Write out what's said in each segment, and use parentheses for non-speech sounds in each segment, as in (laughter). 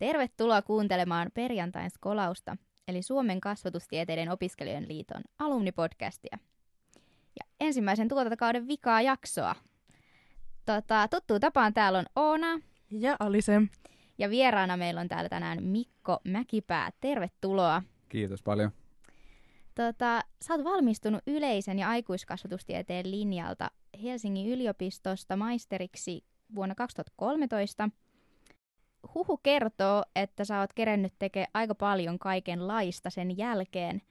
Tervetuloa kuuntelemaan perjantain skolausta, eli Suomen kasvatustieteiden opiskelijoiden liiton alumnipodcastia. Ja ensimmäisen tuotantokauden vikaa jaksoa. Tota, tuttuu tapaan täällä on Oona. Ja Alise. Ja vieraana meillä on täällä tänään Mikko Mäkipää. Tervetuloa. Kiitos paljon. Tota, sä oot valmistunut yleisen ja aikuiskasvatustieteen linjalta Helsingin yliopistosta maisteriksi vuonna 2013. Huhu kertoo, että sä oot kerennyt tekemään aika paljon kaikenlaista sen jälkeen.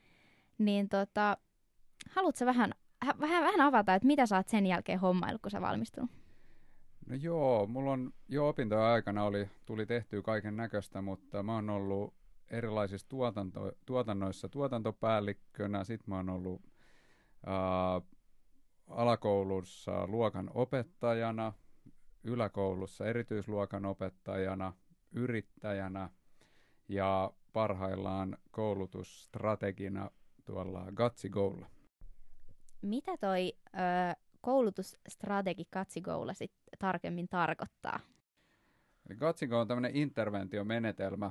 Niin tota, haluatko vähän, vähän, vähän avata, että mitä sä oot sen jälkeen hommaillut, kun sä valmistunut? No joo, mulla on jo opintojen aikana oli, tuli tehtyä kaiken näköistä, mutta mä oon ollut erilaisissa tuotanto, tuotannoissa tuotantopäällikkönä, sitten mä oon ollut ää, alakoulussa luokan opettajana, yläkoulussa erityisluokan opettajana, yrittäjänä ja parhaillaan koulutusstrategina tuolla Gatsigolla. Mitä toi ö, koulutusstrategi Gatsigolla sit tarkemmin tarkoittaa? Gatsigo on tämmöinen interventiomenetelmä,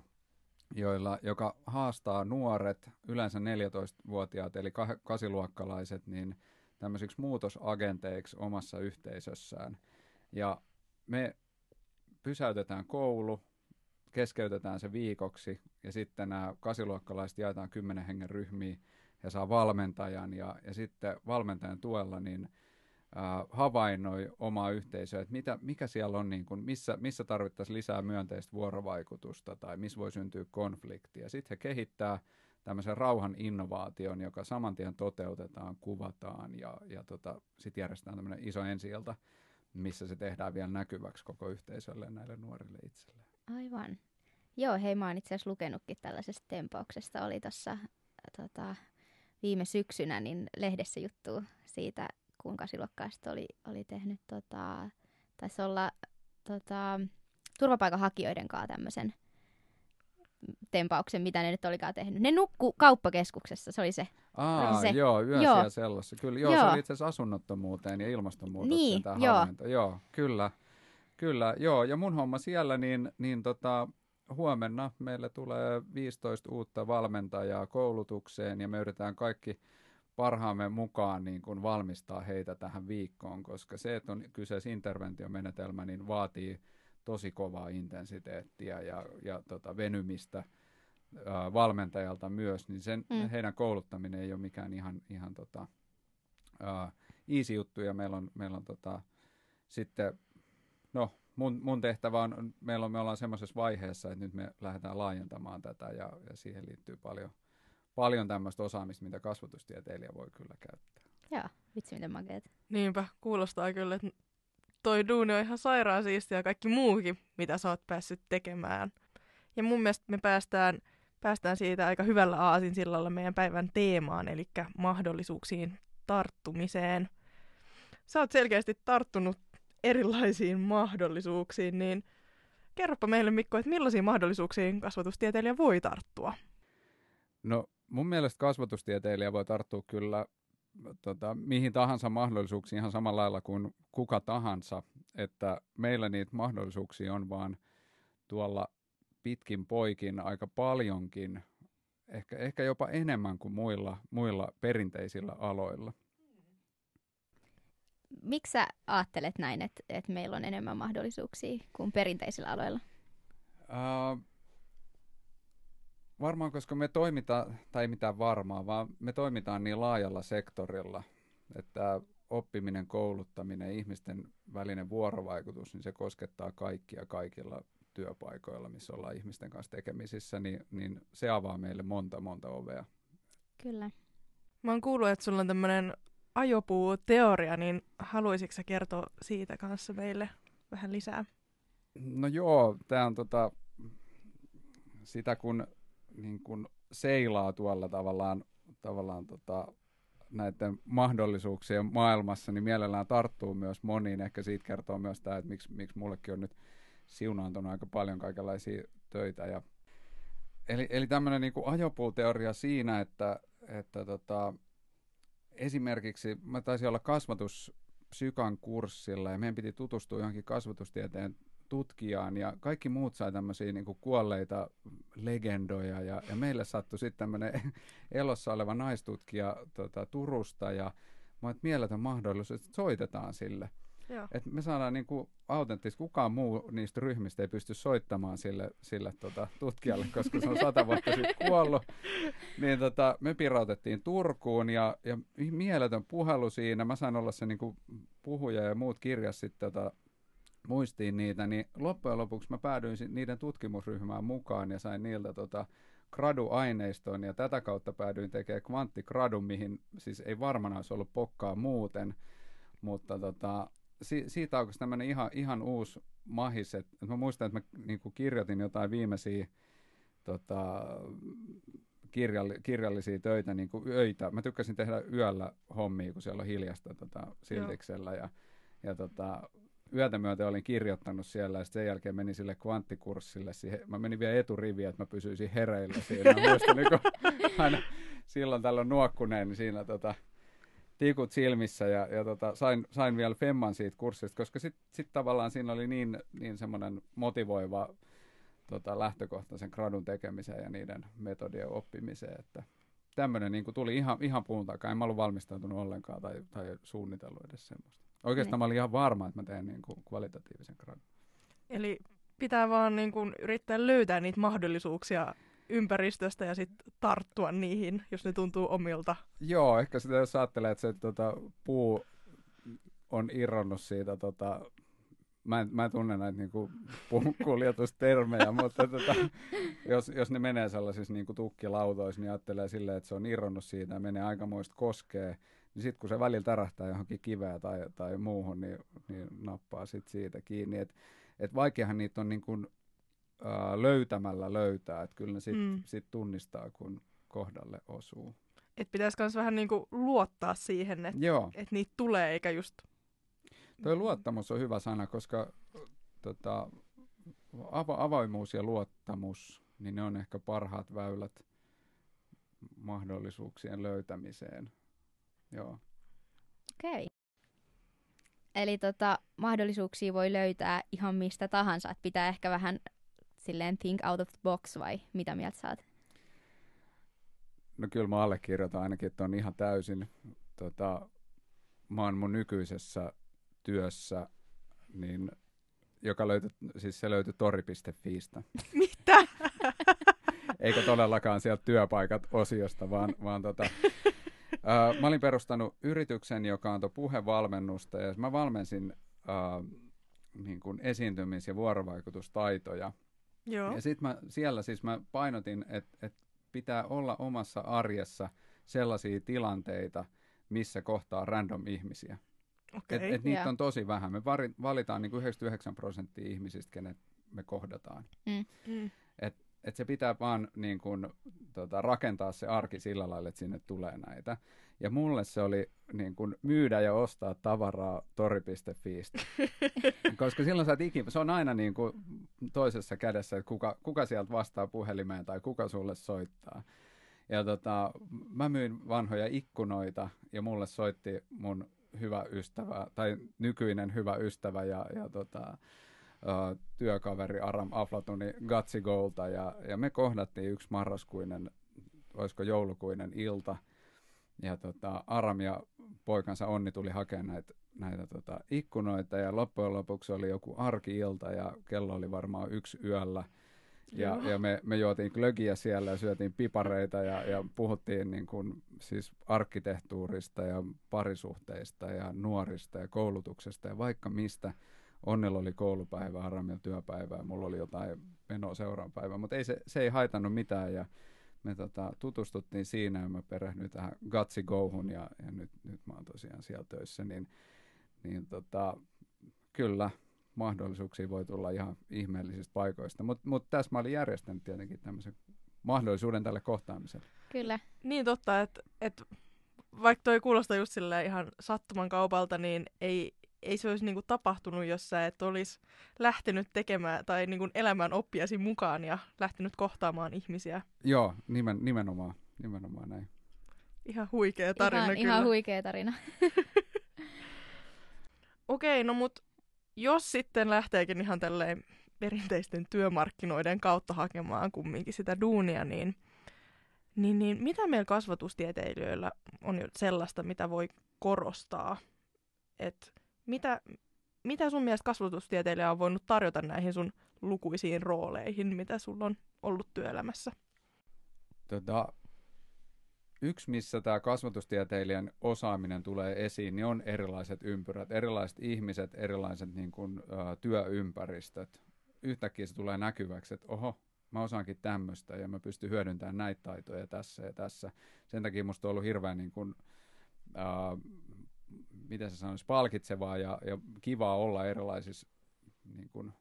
joilla, joka haastaa nuoret, yleensä 14-vuotiaat eli kasiluokkalaiset, niin tämmöisiksi muutosagenteiksi omassa yhteisössään. Ja me pysäytetään koulu, keskeytetään se viikoksi ja sitten nämä kasiluokkalaiset jaetaan kymmenen hengen ryhmiin ja saa valmentajan ja, ja sitten valmentajan tuella niin äh, havainnoi omaa yhteisöä, että mitä, mikä siellä on, niin kuin, missä, missä tarvittaisiin lisää myönteistä vuorovaikutusta tai missä voi syntyä konfliktia. Sitten he kehittää tämmöisen rauhan innovaation, joka saman tien toteutetaan, kuvataan ja, ja tota, sitten järjestetään tämmöinen iso ensi missä se tehdään vielä näkyväksi koko yhteisölle ja näille nuorille itselleen. Aivan. Joo, hei, mä oon itse asiassa lukenutkin tällaisesta tempauksesta. Oli tuossa tota, viime syksynä niin lehdessä juttu siitä, kuinka silokkaast oli, oli tehnyt, tota, taisi olla tota, turvapaikanhakijoiden kanssa tämmöisen tempauksen, mitä ne nyt olikaan tehnyt. Ne nukku kauppakeskuksessa, se oli se. Aa, se. joo, yössä joo. sellaisessa. Kyllä, joo, joo, se oli itse asiassa asunnottomuuteen ja ilmastonmuutokseen niin, tämä joo. havainto. Joo, kyllä. Kyllä, joo. Ja mun homma siellä, niin, niin tota, huomenna meille tulee 15 uutta valmentajaa koulutukseen ja me yritetään kaikki parhaamme mukaan niin kuin valmistaa heitä tähän viikkoon, koska se, että on kyseessä interventiomenetelmä, niin vaatii tosi kovaa intensiteettiä ja, ja tota, venymistä ää, valmentajalta myös, niin sen, mm. heidän kouluttaminen ei ole mikään ihan, ihan tota, ää, easy juttu ja meillä on, meillä on tota, sitten, no mun, mun tehtävä on, meillä on, me ollaan semmoisessa vaiheessa, että nyt me lähdetään laajentamaan tätä ja, ja siihen liittyy paljon, paljon tämmöistä osaamista, mitä kasvatustieteilijä voi kyllä käyttää. Joo, vitsi miten makeet. Niinpä, kuulostaa kyllä, että toi duuni on ihan sairaan siistiä ja kaikki muukin, mitä sä oot päässyt tekemään. Ja mun mielestä me päästään, päästään siitä aika hyvällä aasinsillalla meidän päivän teemaan, eli mahdollisuuksiin tarttumiseen. Sä oot selkeästi tarttunut erilaisiin mahdollisuuksiin, niin kerropa meille Mikko, että millaisiin mahdollisuuksiin kasvatustieteilijä voi tarttua? No mun mielestä kasvatustieteilijä voi tarttua kyllä tota, mihin tahansa mahdollisuuksiin ihan samalla lailla kuin kuka tahansa, että meillä niitä mahdollisuuksia on vaan tuolla pitkin poikin aika paljonkin, ehkä, ehkä jopa enemmän kuin muilla, muilla perinteisillä aloilla. Miksi sä ajattelet näin, että, että meillä on enemmän mahdollisuuksia kuin perinteisillä aloilla? Uh, Varmaan, koska me toimitaan, tai ei mitään varmaa, vaan me toimitaan niin laajalla sektorilla, että oppiminen, kouluttaminen, ihmisten välinen vuorovaikutus, niin se koskettaa kaikkia kaikilla työpaikoilla, missä ollaan ihmisten kanssa tekemisissä, niin, niin se avaa meille monta, monta ovea. Kyllä. Mä oon kuullut, että sulla on tämmöinen ajopuu-teoria, niin haluaisitko sä kertoa siitä kanssa meille vähän lisää? No joo, tämä on tota, sitä kun niin kuin seilaa tuolla tavallaan, tavallaan tota, näiden mahdollisuuksien maailmassa, niin mielellään tarttuu myös moniin. Ehkä siitä kertoo myös tämä, että miksi, miksi mullekin on nyt siunaantunut aika paljon kaikenlaisia töitä. Ja, eli, eli tämmöinen niin ajopuuteoria siinä, että, että tota, esimerkiksi mä taisin olla kasvatus Psykan kurssilla ja meidän piti tutustua johonkin kasvatustieteen tutkijaan ja kaikki muut sai tämmöisiä niin kuolleita legendoja ja, ja meille sattui sitten tämmöinen (laughs) elossa oleva naistutkija tota, Turusta ja mä että mieletön mahdollisuus, että soitetaan sille. Joo. Et me saadaan niinku autenttisesti, kukaan muu niistä ryhmistä ei pysty soittamaan sille, sille tota, tutkijalle, (laughs) koska se on sata vuotta sitten kuollut. Niin tota, me pirautettiin Turkuun ja, ja mieletön puhelu siinä. Mä sain olla se niinku puhuja ja muut kirjas sitten tota, muistiin niitä, niin loppujen lopuksi mä päädyin niiden tutkimusryhmään mukaan ja sain niiltä tota, gradu-aineiston ja tätä kautta päädyin tekemään kvanttigradun, mihin siis ei varmaan olisi ollut pokkaa muuten, mutta tota, si- siitä on tämmöinen ihan, ihan uusi mahis, että et mä muistan, että mä niinku kirjoitin jotain viimeisiä tota, kirjalli, kirjallisia töitä niin kuin öitä. Mä tykkäsin tehdä yöllä hommia, kun siellä on hiljasta tota, siltiksellä. Ja, ja tota, yötä myöten olin kirjoittanut siellä ja sen jälkeen menin sille kvanttikurssille. Siihen, mä menin vielä eturiviin, että mä pysyisin hereillä siinä. Muistan, kun, (laughs) aina silloin tällöin nuokkuneen, niin siinä tota, tikut silmissä ja, ja tota, sain, sain vielä femman siitä kurssista, koska sitten sit tavallaan siinä oli niin, niin semmoinen motivoiva tota, lähtökohta sen gradun tekemiseen ja niiden metodien oppimiseen, että tämmöinen niin tuli ihan, ihan puun takaa. En mä ollut valmistautunut ollenkaan tai, tai suunnitellut edes semmoista. Oikeastaan niin. mä olin ihan varma, että mä teen niin kuin kvalitatiivisen gradun. Eli pitää vaan niin kuin yrittää löytää niitä mahdollisuuksia ympäristöstä ja sitten tarttua niihin, jos ne tuntuu omilta. Joo, ehkä sitä jos ajattelee, että se tota, puu on irronnut siitä, tota, mä, en, mä en tunne näitä niinku, (laughs) kuljetustermejä, mutta tota, jos, jos ne menee sellaisissa niinku, tukkilautoissa, niin ajattelee silleen, että se on irronnut siitä ja menee aikamoista koskee, niin sitten kun se välillä tärähtää johonkin kiveä tai, tai muuhun, niin, niin nappaa sit siitä kiinni. Et, et vaikeahan niitä on niin kuin, ää, löytämällä löytää, että kyllä ne sitten mm. sit tunnistaa, kun kohdalle osuu. Et pitäisi myös vähän niinku luottaa siihen, että et niitä tulee, eikä just... Tuo luottamus on hyvä sana, koska tota, ava- avoimuus ja luottamus, niin ne on ehkä parhaat väylät mahdollisuuksien löytämiseen. Joo. Okei. Okay. Eli tota, mahdollisuuksia voi löytää ihan mistä tahansa, että pitää ehkä vähän silleen think out of the box vai mitä mieltä saat? No kyllä mä allekirjoitan ainakin, että on ihan täysin. Tota, mä oon mun nykyisessä työssä, niin, joka löytyi, siis se löytyi tori.fiistä. Mitä? Eikä todellakaan sieltä työpaikat-osiosta, vaan, vaan tota, (laughs) Mä olin perustanut yrityksen, joka antoi puhevalmennusta ja mä valmensin uh, niin kuin esiintymis- ja vuorovaikutustaitoja. Joo. Ja sitten siellä siis mä painotin, että et pitää olla omassa arjessa sellaisia tilanteita, missä kohtaa random ihmisiä. Okay. Et, et niitä yeah. on tosi vähän. Me valitaan niin kuin 99 prosenttia ihmisistä, kenet me kohdataan. Mm. Mm. Et että se pitää vaan niin kun, tota, rakentaa se arki sillä lailla, että sinne tulee näitä. Ja mulle se oli niin kun, myydä ja ostaa tavaraa tori.fiistä. (laughs) Koska silloin sä ikin, se on aina niin kun, toisessa kädessä, että kuka, kuka sieltä vastaa puhelimeen tai kuka sulle soittaa. Ja tota, mä myin vanhoja ikkunoita ja mulle soitti mun hyvä ystävä, tai nykyinen hyvä ystävä ja, ja tota, uh, työkaveri Aram Aflatuni Gatsigolta ja, ja me kohdattiin yksi marraskuinen, olisiko joulukuinen ilta. Ja tota, Aram ja poikansa Onni tuli hakemaan näitä, näitä tota, ikkunoita ja loppujen lopuksi oli joku arki-ilta ja kello oli varmaan yksi yöllä. Ja, ja me, me juotiin glögiä siellä ja syötiin pipareita ja, ja puhuttiin niin kuin, siis arkkitehtuurista ja parisuhteista ja nuorista ja koulutuksesta ja vaikka mistä – Onnella oli koulupäivä, Aramilla työpäivä ja mulla oli jotain menoa seuraavan päivän, mutta ei se, se ei haitannut mitään ja me tota, tutustuttiin siinä ja mä perehdyin tähän Gatsi Gohun ja, ja nyt, nyt mä oon tosiaan siellä töissä, niin, niin tota, kyllä mahdollisuuksia voi tulla ihan ihmeellisistä paikoista, mutta mut tässä mä olin järjestänyt tietenkin tämmöisen mahdollisuuden tälle kohtaamiselle. Kyllä. Niin totta, että et, vaikka toi kuulostaa just ihan sattuman kaupalta, niin ei, ei se olisi niinku tapahtunut, jos sä et olisi lähtenyt tekemään tai niinku elämään oppiasi mukaan ja lähtenyt kohtaamaan ihmisiä. Joo, nimen, nimenomaan, nimenomaan näin. Ihan huikea tarina ihan, kyllä. Ihan huikea tarina. (laughs) Okei, no mut jos sitten lähteekin ihan tälleen perinteisten työmarkkinoiden kautta hakemaan kumminkin sitä duunia, niin, niin, niin mitä meillä kasvatustieteilijöillä on sellaista, mitä voi korostaa? Et mitä, mitä sun mielestä kasvatustieteilijä on voinut tarjota näihin sun lukuisiin rooleihin, mitä sulla on ollut työelämässä? Tota, yksi, missä tämä kasvatustieteilijän osaaminen tulee esiin, niin on erilaiset ympyrät, erilaiset ihmiset, erilaiset niin kuin, ä, työympäristöt. Yhtäkkiä se tulee näkyväksi, että oho, mä osaankin tämmöistä ja mä pystyn hyödyntämään näitä taitoja tässä ja tässä. Sen takia musta on ollut hirveän niin kuin, ä, miten se sanoisi, palkitsevaa ja, ja kivaa olla erilaisissa niin kuin,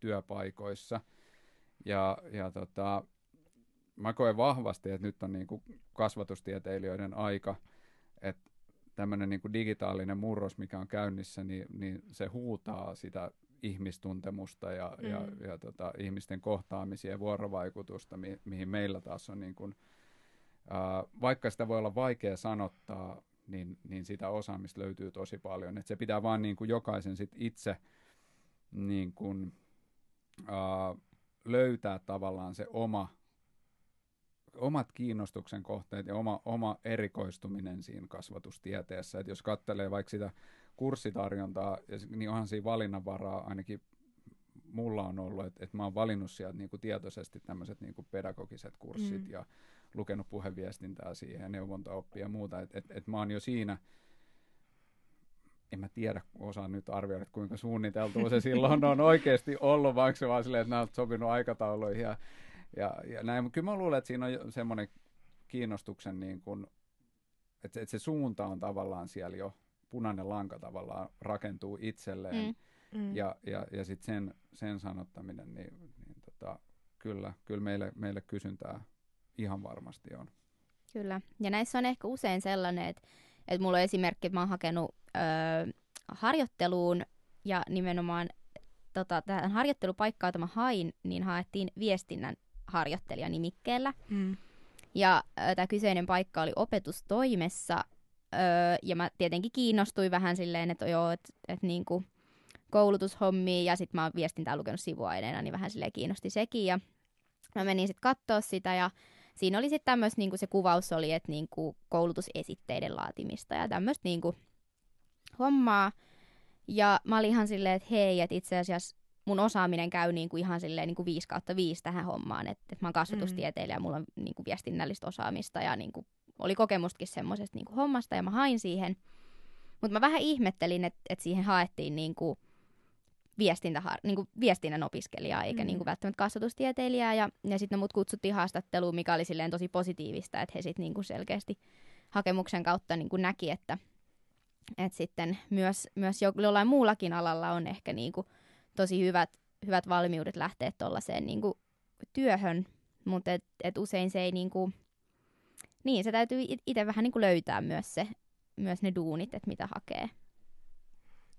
työpaikoissa. Ja, ja tota, mä koen vahvasti, että nyt on niin kuin kasvatustieteilijöiden aika, että tämmöinen niin kuin digitaalinen murros, mikä on käynnissä, niin, niin se huutaa sitä ihmistuntemusta ja, mm. ja, ja tota, ihmisten kohtaamisia ja vuorovaikutusta, mi, mihin meillä taas on niin kuin, ää, vaikka sitä voi olla vaikea sanottaa, niin, niin sitä osaamista löytyy tosi paljon. Et se pitää vaan niin kuin jokaisen sit itse niin kuin, ää, löytää tavallaan se oma omat kiinnostuksen kohteet ja oma, oma erikoistuminen siinä kasvatustieteessä. Et jos katselee vaikka sitä kurssitarjontaa, niin onhan siinä valinnanvaraa ainakin mulla on ollut, että, että mä oon valinnut sieltä niin kuin tietoisesti tämmöiset niin kuin pedagogiset kurssit mm. ja lukenut puheviestintää siihen ja neuvontaoppia ja muuta. Että et, et mä oon jo siinä, en mä tiedä, osaan nyt arvioida, että kuinka suunniteltua se silloin on (laughs) oikeasti ollut, vaikka se vaan silleen, että nämä on sopinut aikatauluihin ja ja, ja näin, mutta kyllä mä luulen, että siinä on semmoinen kiinnostuksen, niin kuin, että, että se suunta on tavallaan siellä jo, punainen lanka tavallaan rakentuu itselleen, mm. Mm. ja, ja, ja sitten sen, sen sanottaminen, niin, niin tota, kyllä, kyllä meille, meille kysyntää ihan varmasti on. Kyllä, ja näissä on ehkä usein sellainen, että, että mulla on esimerkki, että mä oon hakenut öö, harjoitteluun, ja nimenomaan tota, tähän harjoittelupaikkaan, jota mä hain, niin haettiin viestinnän harjoittelijanimikkeellä. Mm. Ja tämä kyseinen paikka oli opetustoimessa, öö, ja mä tietenkin kiinnostuin vähän silleen, että joo, että et niinku koulutushommia, ja sitten mä oon viestintää lukenut sivuaineena, niin vähän silleen kiinnosti sekin, ja mä menin sitten katsoa sitä, ja siinä oli sitten tämmöistä, niinku se kuvaus oli, että niinku koulutusesitteiden laatimista, ja tämmöistä niinku hommaa, ja mä olin ihan silleen, että hei, että itse asiassa mun osaaminen käy niin kuin ihan silleen niin kuin 5 kautta 5 tähän hommaan, että, että mä oon kasvatustieteilijä ja mulla on niin kuin viestinnällistä osaamista ja niin kuin oli kokemustakin semmoisesta niin kuin hommasta ja mä hain siihen. Mutta mä vähän ihmettelin, että, että siihen haettiin niin kuin viestintä, niin kuin viestinnän opiskelijaa eikä mm. niin kuin välttämättä kasvatustieteilijää. Ja, ja sitten mut kutsuttiin haastatteluun, mikä oli silleen tosi positiivista, että he sitten niin kuin selkeästi hakemuksen kautta niin kuin näki, että, että sitten myös, myös jollain muullakin alalla on ehkä niin kuin tosi hyvät, hyvät valmiudet lähteä tuollaiseen niin työhön, mutta et, et usein se ei niin kuin, niin se täytyy itse vähän niin kuin löytää myös, se, myös ne duunit, että mitä hakee.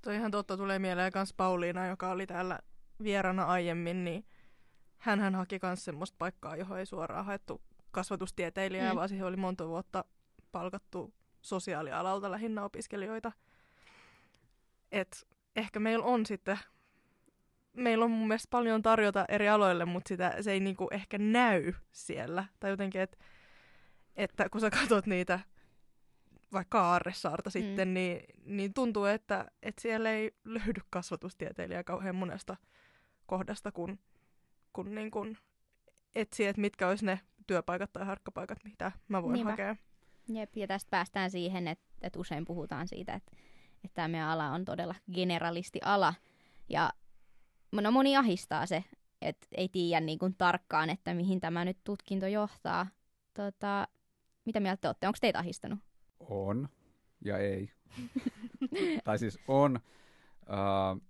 Toi ihan totta tulee mieleen myös Pauliina, joka oli täällä vierana aiemmin, niin hän haki myös semmoista paikkaa, johon ei suoraan haettu kasvatustieteilijää, mm. vaan siihen oli monta vuotta palkattu sosiaalialalta lähinnä opiskelijoita. Et ehkä meillä on sitten meillä on mun mielestä paljon tarjota eri aloille, mutta sitä, se ei niinku ehkä näy siellä. Tai jotenkin, et, että kun sä katsot niitä vaikka Aarressaarta mm. sitten, niin, niin tuntuu, että, että siellä ei löydy kasvatustieteilijää kauhean monesta kohdasta, kun, kun niin kun etsii, että mitkä olisi ne työpaikat tai harkkapaikat, mitä mä voin Niinpä. hakea. Jep, ja tästä päästään siihen, että, että usein puhutaan siitä, että, että tämä meidän ala on todella generalisti-ala, ja no moni ahistaa se, että ei tiedä niin kuin tarkkaan, että mihin tämä nyt tutkinto johtaa. Tota, mitä mieltä te olette? Onko teitä ahistanut? On ja ei. (laughs) tai siis on. Uh,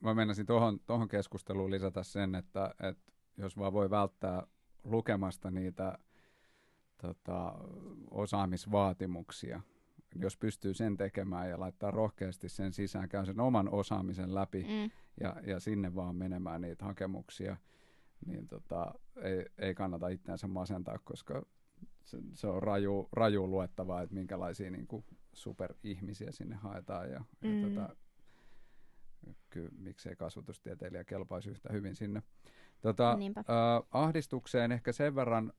mä menisin tuohon tohon keskusteluun lisätä sen, että, että jos vaan voi välttää lukemasta niitä tota, osaamisvaatimuksia, jos pystyy sen tekemään ja laittaa rohkeasti sen sisään, käy sen oman osaamisen läpi mm. ja, ja sinne vaan menemään niitä hakemuksia, niin tota, ei, ei kannata itseänsä masentaa, koska se, se on raju, raju luettavaa, että minkälaisia niin kuin superihmisiä sinne haetaan. Ja, mm. ja tota, kyllä miksei kasvatustieteilijä kelpaisi yhtä hyvin sinne. Tota, Niinpä. äh, ahdistukseen ehkä sen verran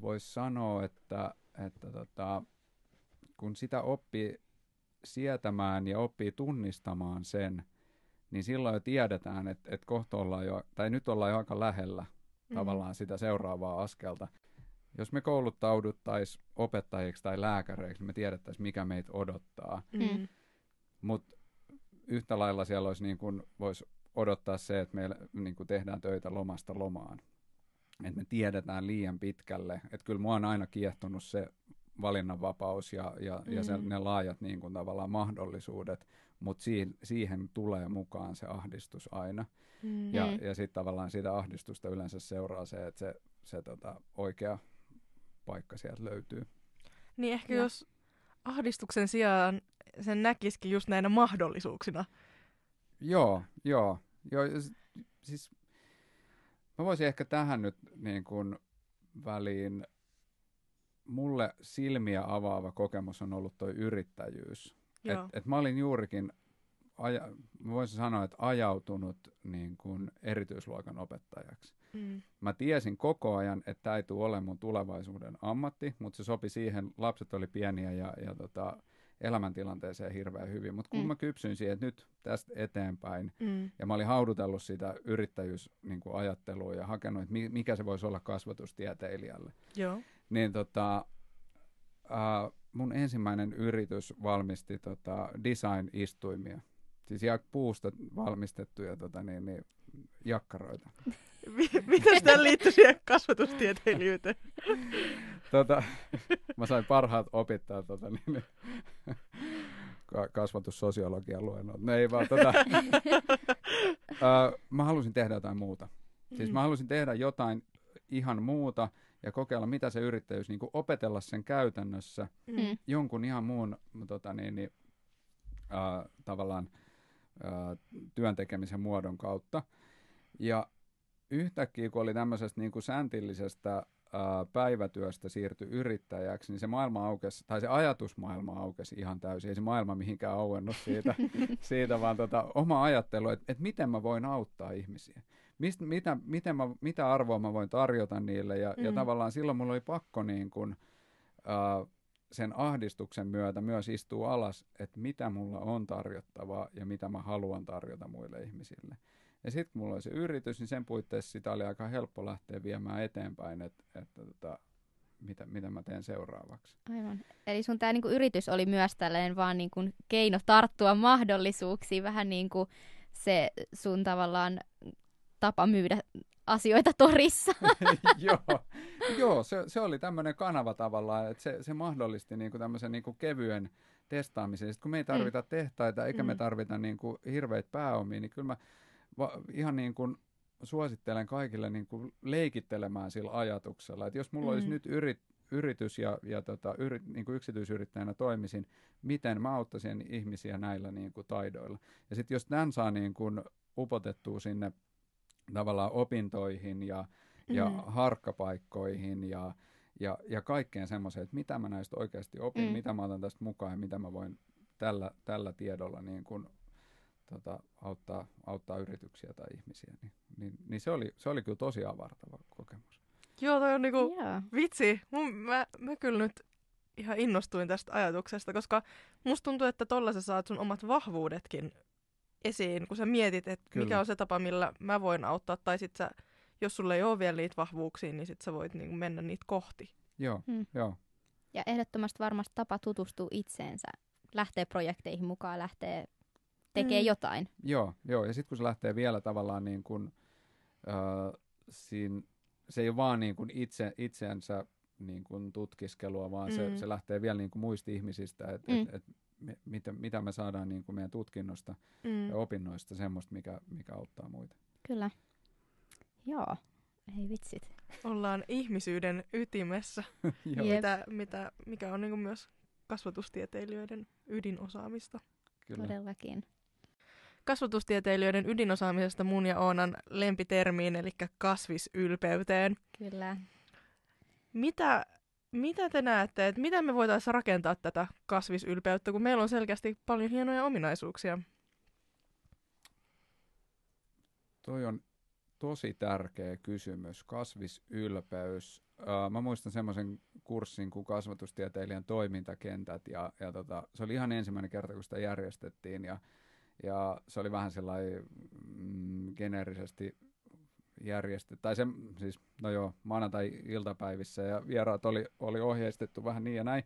voisi sanoa, että, että tota, kun sitä oppii sietämään ja oppii tunnistamaan sen, niin silloin jo tiedetään, että, että kohta ollaan jo, tai nyt ollaan jo aika lähellä Mm. tavallaan sitä seuraavaa askelta. Jos me kouluttauduttaisiin opettajiksi tai lääkäreiksi, niin me tiedettäisiin, mikä meitä odottaa. Mm. Mutta yhtä lailla siellä olisi niin kuin, voisi odottaa se, että meillä niin kuin tehdään töitä lomasta lomaan. Että me tiedetään liian pitkälle. Että kyllä mua on aina kiehtonut se valinnanvapaus ja, ja, mm. ja se, Mm. ne laajat niin kuin, tavallaan mahdollisuudet, mutta siihen, siihen tulee mukaan se ahdistus aina. Mm. Ja, Mm. ja sitten tavallaan siitä ahdistusta yleensä seuraa se, että se, se tota, oikea paikka sieltä löytyy. Niin ehkä Ja. jos ahdistuksen sijaan sen näkisikin just näinä mahdollisuuksina. Joo, joo. joo siis mä voisin ehkä tähän nyt niin kuin väliin, mulle silmiä avaava kokemus on ollut toi yrittäjyys. Et, et mä olin juurikin, aja, mä voisin sanoa, että ajautunut niin kuin erityisluokan opettajaksi. Mm. Mä tiesin koko ajan, että tämä ei tule olemaan mun tulevaisuuden ammatti, mutta se sopi siihen, lapset oli pieniä ja, ja tota, elämäntilanteeseen hirveän hyvin. Mutta kun Mm. mä kypsyin siihen, että nyt tästä eteenpäin, Mm. ja mä olin haudutellut sitä yrittäjyysajattelua ja hakenut, että mi- mikä se voisi olla kasvatustieteilijälle, Joo. niin tota, äh, mun ensimmäinen yritys valmisti tota, design-istuimia. Siis puusta valmistettuja tota, niin, niin, jakkaroita. Mi- Miten tämä liittyy siihen kasvatustieteilijyyteen? (laughs) tota, mä sain parhaat opittaa tota, niin, niin, (laughs) ka- kasvatussosiologian luennot. Ne ei vaan, tota, (laughs) ää, mä halusin tehdä jotain muuta. Siis Mm. mä halusin tehdä jotain ihan muuta ja kokeilla, mitä se yrittäjyys, niin kuin opetella sen käytännössä Mm. jonkun ihan muun tota, niin, niin, ää, tavallaan työn tekemisen muodon kautta. Ja yhtäkkiä, kun oli tämmöisestä niin kuin säntillisestä ää, päivätyöstä siirtyi yrittäjäksi, niin se maailma aukesi, tai se ajatusmaailma aukesi ihan täysin. Ei se maailma mihinkään auennut siitä, (laughs) siitä vaan tota, oma ajattelu, että, että miten mä voin auttaa ihmisiä. Mist, mitä, miten mä, mitä arvoa mä voin tarjota niille, ja, mm. ja tavallaan silloin mulla oli pakko niin kuin, ää, sen ahdistuksen myötä myös istuu alas, että mitä mulla on tarjottavaa ja mitä mä haluan tarjota muille ihmisille. Ja sitten kun mulla oli se yritys, niin sen puitteissa sitä oli aika helppo lähteä viemään eteenpäin, että, että tota, mitä, mitä mä teen seuraavaksi. Aivan. Eli sun tämä niinku yritys oli myös tällainen vaan niinku keino tarttua mahdollisuuksiin, vähän niin kuin se sun tavallaan tapa myydä asioita torissa. (laughs) joo, joo se, se oli tämmöinen kanava tavallaan, että se, se mahdollisti niinku tämmöisen niinku kevyen testaamisen. Sitten kun me ei tarvita mm. tehtaita eikä mm. me Mm. tarvita niinku hirveitä pääomia, niin kyllä mä va, ihan niin kuin suosittelen kaikille niin kuin leikittelemään sillä ajatuksella, että jos mulla mm. olisi Mm. nyt yrit, yritys ja, ja tota, yrit, niin kuin yksityisyrittäjänä toimisin, miten mä auttaisin ihmisiä näillä niin kuin taidoilla. Ja sitten jos tämän saa niin kuin upotettua sinne tavallaan opintoihin ja, ja Mm. harkkapaikkoihin ja, ja, ja kaikkeen semmoiseen, että mitä mä näistä oikeasti opin, Mm. mitä mä otan tästä mukaan ja mitä mä voin tällä, tällä tiedolla niin kuin, tota, auttaa, auttaa yrityksiä tai ihmisiä, niin, niin, niin se, oli, se oli kyllä tosi avartava kokemus. Joo, toi on niinku, Joo. vitsi, mun, mä, mä kyllä nyt ihan innostuin tästä ajatuksesta, koska musta tuntuu, että tolla sä saat sun omat vahvuudetkin esiin, kun sä mietit, että Kyllä. mikä on se tapa, millä mä voin auttaa, tai sit sä, jos sulla ei ole vielä niitä vahvuuksia, niin sit sä voit niinku mennä niitä kohti. Joo, Mm. joo. Ja ehdottomasti varmasti tapa tutustua itseensä, lähtee projekteihin mukaan, lähtee tekee Mm. jotain. Joo, joo. ja sitten kun se lähtee vielä tavallaan niin kuin, äh, siinä, se ei ole vaan niin kuin itse, itseänsä niin kuin tutkiskelua, vaan mm. se, se lähtee vielä niin kuin muista ihmisistä, että Mm. et, et, me, mitä, mitä me saadaan niin kuin meidän tutkinnosta Mm. ja opinnoista semmoista, mikä, mikä auttaa muita. Kyllä. Joo. Ei vitsit. Ollaan ihmisyyden ytimessä, (laughs) mitä, mitä, mikä on niinku myös kasvatustieteilijöiden ydinosaamista. kyllä. Todellakin. Kasvatustieteilijöiden ydinosaamisesta mun ja Oonan lempitermiin, eli kasvisylpeyteen. Kyllä. Mitä, mitä te näette, että miten me voitaisiin rakentaa tätä kasvisylpeyttä, kun meillä on selkeästi paljon hienoja ominaisuuksia? toi on tosi tärkeä kysymys, kasvisylpeys. Mä muistan semmoisen kurssin kuin kasvatustieteilijän toimintakentät ja, ja tota, se oli ihan ensimmäinen kerta, kun sitä järjestettiin ja, ja se oli vähän sellainen mm, geneerisesti järjestetty, tai se, siis, no joo, maanantai-iltapäivissä ja vieraat oli, oli ohjeistettu vähän niin ja näin.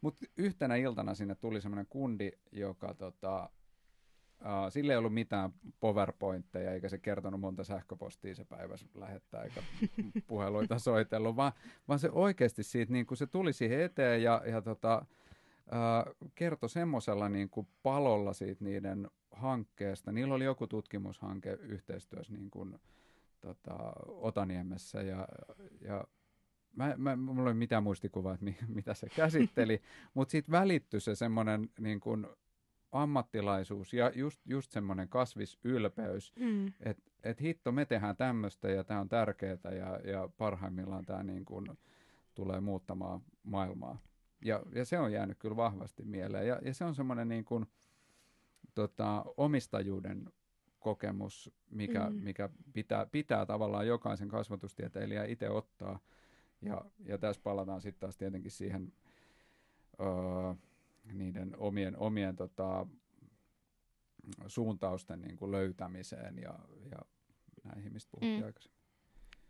Mutta yhtenä iltana sinne tuli semmoinen kundi, joka tota, Uh, sillä ei ollut mitään powerpointteja, eikä se kertonut monta sähköpostia se päivä lähettää, eikä (laughs) puheluita soitellut, vaan, vaan se oikeasti siitä, niin kuin se tuli siihen eteen ja, ja tota, uh, kertoi semmoisella niin kuin palolla siitä niiden hankkeesta. Niillä oli joku tutkimushanke yhteistyössä niin kuin, tota, Otaniemessä ja, ja mä, mä, mulla ei ole mitään muistikuvaa, että mi, (laughs) mitä se käsitteli, (laughs) mutta siitä välittyi se semmoinen niin kuin, ammattilaisuus ja just, just semmoinen kasvisylpeys, mm. että et hitto, me tehdään tämmöistä ja tämä on tärkeää ja, ja parhaimmillaan tämä niin kuin tulee muuttamaan maailmaa. Ja, ja se on jäänyt kyllä vahvasti mieleen. Ja, ja se on semmoinen niin kuin, tota, omistajuuden kokemus, mikä, mm. mikä pitää, pitää tavallaan jokaisen kasvatustieteilijä itse ottaa. Ja, ja tässä palataan sitten taas tietenkin siihen öö, niiden omien, omien tota, suuntausten niin kuin löytämiseen ja, ja näihin, mistä puhuttiin mm. aikaisemmin.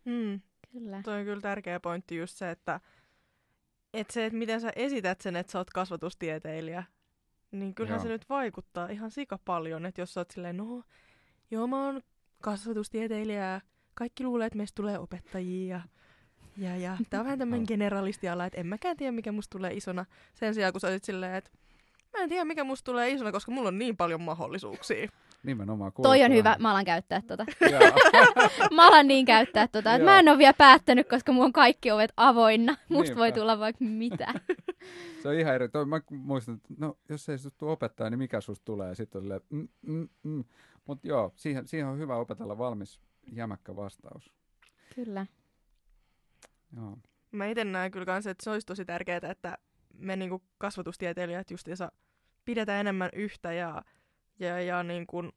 Mm. Kyllä. Tuo on kyllä tärkeä pointti just se, että, että se, että miten sä esität sen, että sä oot kasvatustieteilijä, niin kyllähän joo. se nyt vaikuttaa ihan sika paljon, että jos sä oot silleen, no joo mä oon kasvatustieteilijä, kaikki luulee, että meistä tulee opettajia ja, ja tämä on vähän tämmöinen generalistiala, että en mäkään tiedä, mikä musta tulee isona. Sen sijaan, kun sä olit silleen, että mä en tiedä, mikä musta tulee isona, koska mulla on niin paljon mahdollisuuksia. Nimenomaan. Toi on hyvä, mä alan käyttää tota. (laughs) mä alan niin käyttää tota, että mä en ole vielä päättänyt, koska mulla on kaikki ovet avoinna. Musta Niinpä. voi tulla vaikka mitä. (laughs) se on ihan eri. Toi, mä muistan, että no, jos ei susta opettaja, niin mikä susta tulee? Sitten on silleen, mm, mm, mm. Mutta joo, siihen, siihen on hyvä opetella valmis jämäkkä vastaus. Kyllä. Joo. Mä itse näen kyllä kanssa, että se olisi tosi tärkeää, että me niinku kasvatustieteilijät justiinsa pidetään enemmän yhtä ja, ja, ja niin kuin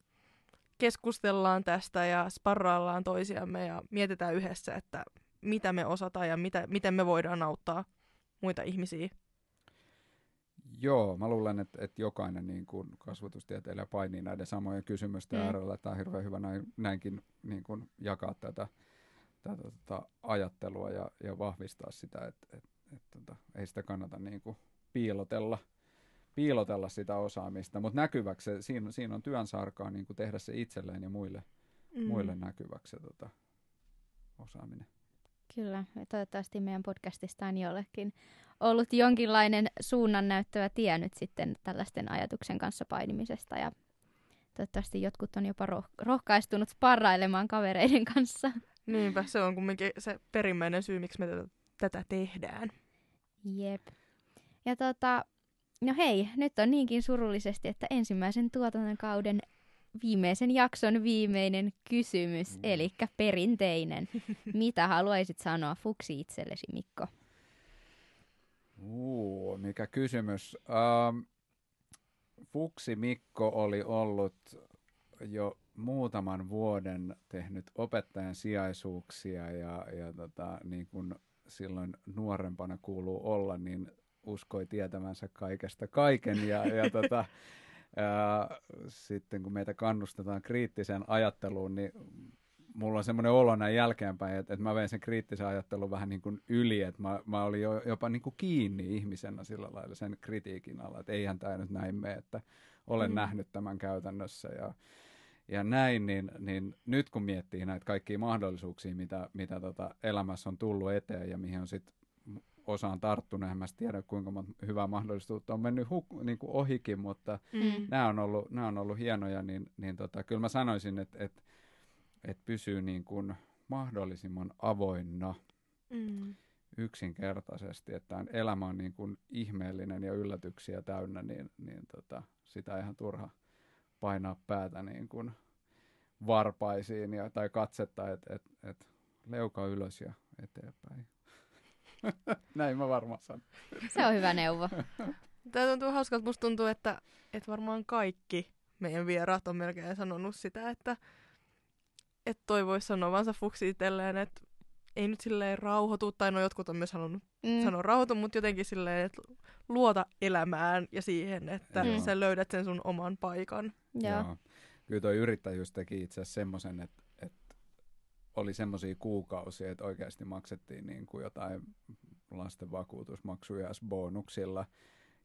keskustellaan tästä ja sparraillaan toisiamme ja mietitään yhdessä, että mitä me osataan ja mitä, miten me voidaan auttaa muita ihmisiä. Joo, mä luulen, että, että jokainen niin kuin kasvatustieteilijä painii näiden samojen kysymysten mm. äärellä. Tämä on hirveän hyvä näin, näinkin niin kuin jakaa tätä tätä tota, ajattelua ja, ja vahvistaa sitä, että et, et, tota, ei sitä kannata niin kuin piilotella, piilotella sitä osaamista, mutta näkyväksi se, siinä, siinä on työn sarkaa niin kuin tehdä se itselleen ja muille, mm. muille näkyväksi se tota, osaaminen. Kyllä, ja toivottavasti meidän podcastista on jollekin ollut jonkinlainen suunnannäyttävä tie nyt sitten tällaisten ajatuksen kanssa painimisesta ja toivottavasti jotkut on jopa roh- rohkaistunut sparrailemaan kavereiden kanssa. Niinpä, se on kumminkin se perimmäinen syy, miksi me tätä, tätä tehdään. Jep. Ja tota, no hei, nyt on niinkin surullisesti, että ensimmäisen tuotantokauden viimeisen jakson viimeinen kysymys, mm. eli perinteinen. Mitä haluaisit sanoa fuksi itsellesi, Mikko? Uu, mikä kysymys. Um, fuksi Mikko oli ollut jo muutaman vuoden tehnyt opettajan sijaisuuksia ja, ja tota, niin kuin silloin nuorempana kuuluu olla, niin uskoi tietämänsä kaikesta kaiken. Ja, ja (laughs) tota, ää, sitten kun meitä kannustetaan kriittiseen ajatteluun, niin mulla on semmoinen olo näin jälkeenpäin, että, että mä vein sen kriittisen ajattelun vähän niin kuin yli, että mä, mä olin jo, jopa niin kuin kiinni ihmisenä sillä lailla sen kritiikin alla, että eihän tämä nyt näin mene, että olen mm. nähnyt tämän käytännössä ja ja näin, niin, niin nyt kun miettii näitä kaikkia mahdollisuuksia, mitä, mitä tota elämässä on tullut eteen ja mihin on sitten osaan tarttunut, en mä tiedä kuinka monta hyvää mahdollisuutta on mennyt huk- niin kuin ohikin, mutta mm. nämä, on ollut, nämä on ollut hienoja, niin, niin tota, kyllä mä sanoisin, että et, et pysyy niin kuin mahdollisimman avoinna mm. yksinkertaisesti, että elämä on niin kuin ihmeellinen ja yllätyksiä täynnä, niin, niin tota, sitä ihan turha painaa päätä niin kuin varpaisiin ja, tai katsetta, että et, et leuka ylös ja eteenpäin. (laughs) Näin mä varmaan sanon. Se on hyvä neuvo. (laughs) Tämä tuntuu hauskalta. Musta tuntuu, että, että varmaan kaikki meidän vieraat on melkein sanonut sitä, että, että toi voisi sanovansa fuksi itselleen, että ei nyt silleen rauhoitu, tai no jotkut on myös halunnut mm. sanoa rauhoitu, mutta jotenkin silleen, että luota elämään ja siihen, että mm. sä löydät sen sun oman paikan. Joo. Joo. Kyllä toi yrittäjyys teki itse asiassa semmoisen, että, että oli semmoisia kuukausia, että oikeasti maksettiin niin kuin jotain lasten vakuutusmaksuja bonuksilla,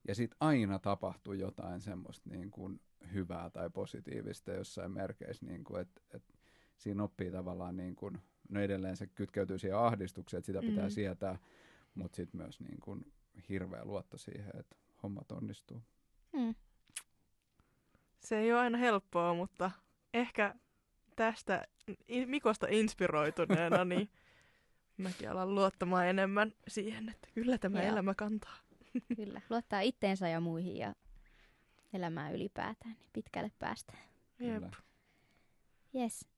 ja sitten aina tapahtui jotain semmoista niin kuin hyvää tai positiivista jossain merkeissä, niin kuin, että, että siinä oppii tavallaan, niin kuin, no edelleen se kytkeytyy siihen ahdistukseen, että sitä pitää mm. sietää, mutta sitten myös niin kuin, hirveä luotto siihen, että hommat onnistuu. Mm. Se ei ole aina helppoa, mutta ehkä tästä Mikosta inspiroituneena, niin mäkin alan luottamaan enemmän siihen, että kyllä tämä Joo. elämä kantaa. Kyllä, luottaa itteensä ja muihin ja elämään ylipäätään, niin pitkälle päästään. Jep. Yes.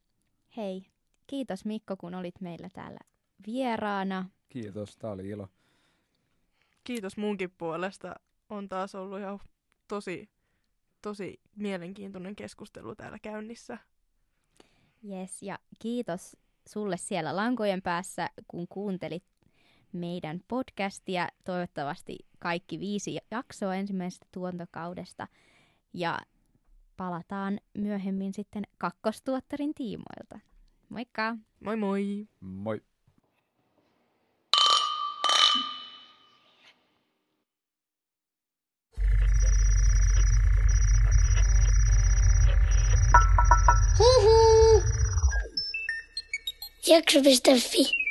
Hei, kiitos Mikko, kun olit meillä täällä vieraana. Kiitos, tämä oli ilo. Kiitos munkin puolesta. On taas ollut ihan tosi, tosi mielenkiintoinen keskustelu täällä käynnissä. Yes, ja kiitos sulle siellä lankojen päässä, kun kuuntelit meidän podcastia. Toivottavasti kaikki viisi jaksoa ensimmäisestä tuontokaudesta. Ja palataan myöhemmin sitten kakkostuottarin tiimoilta. Moikka! Moi moi! Moi! Jakso.fi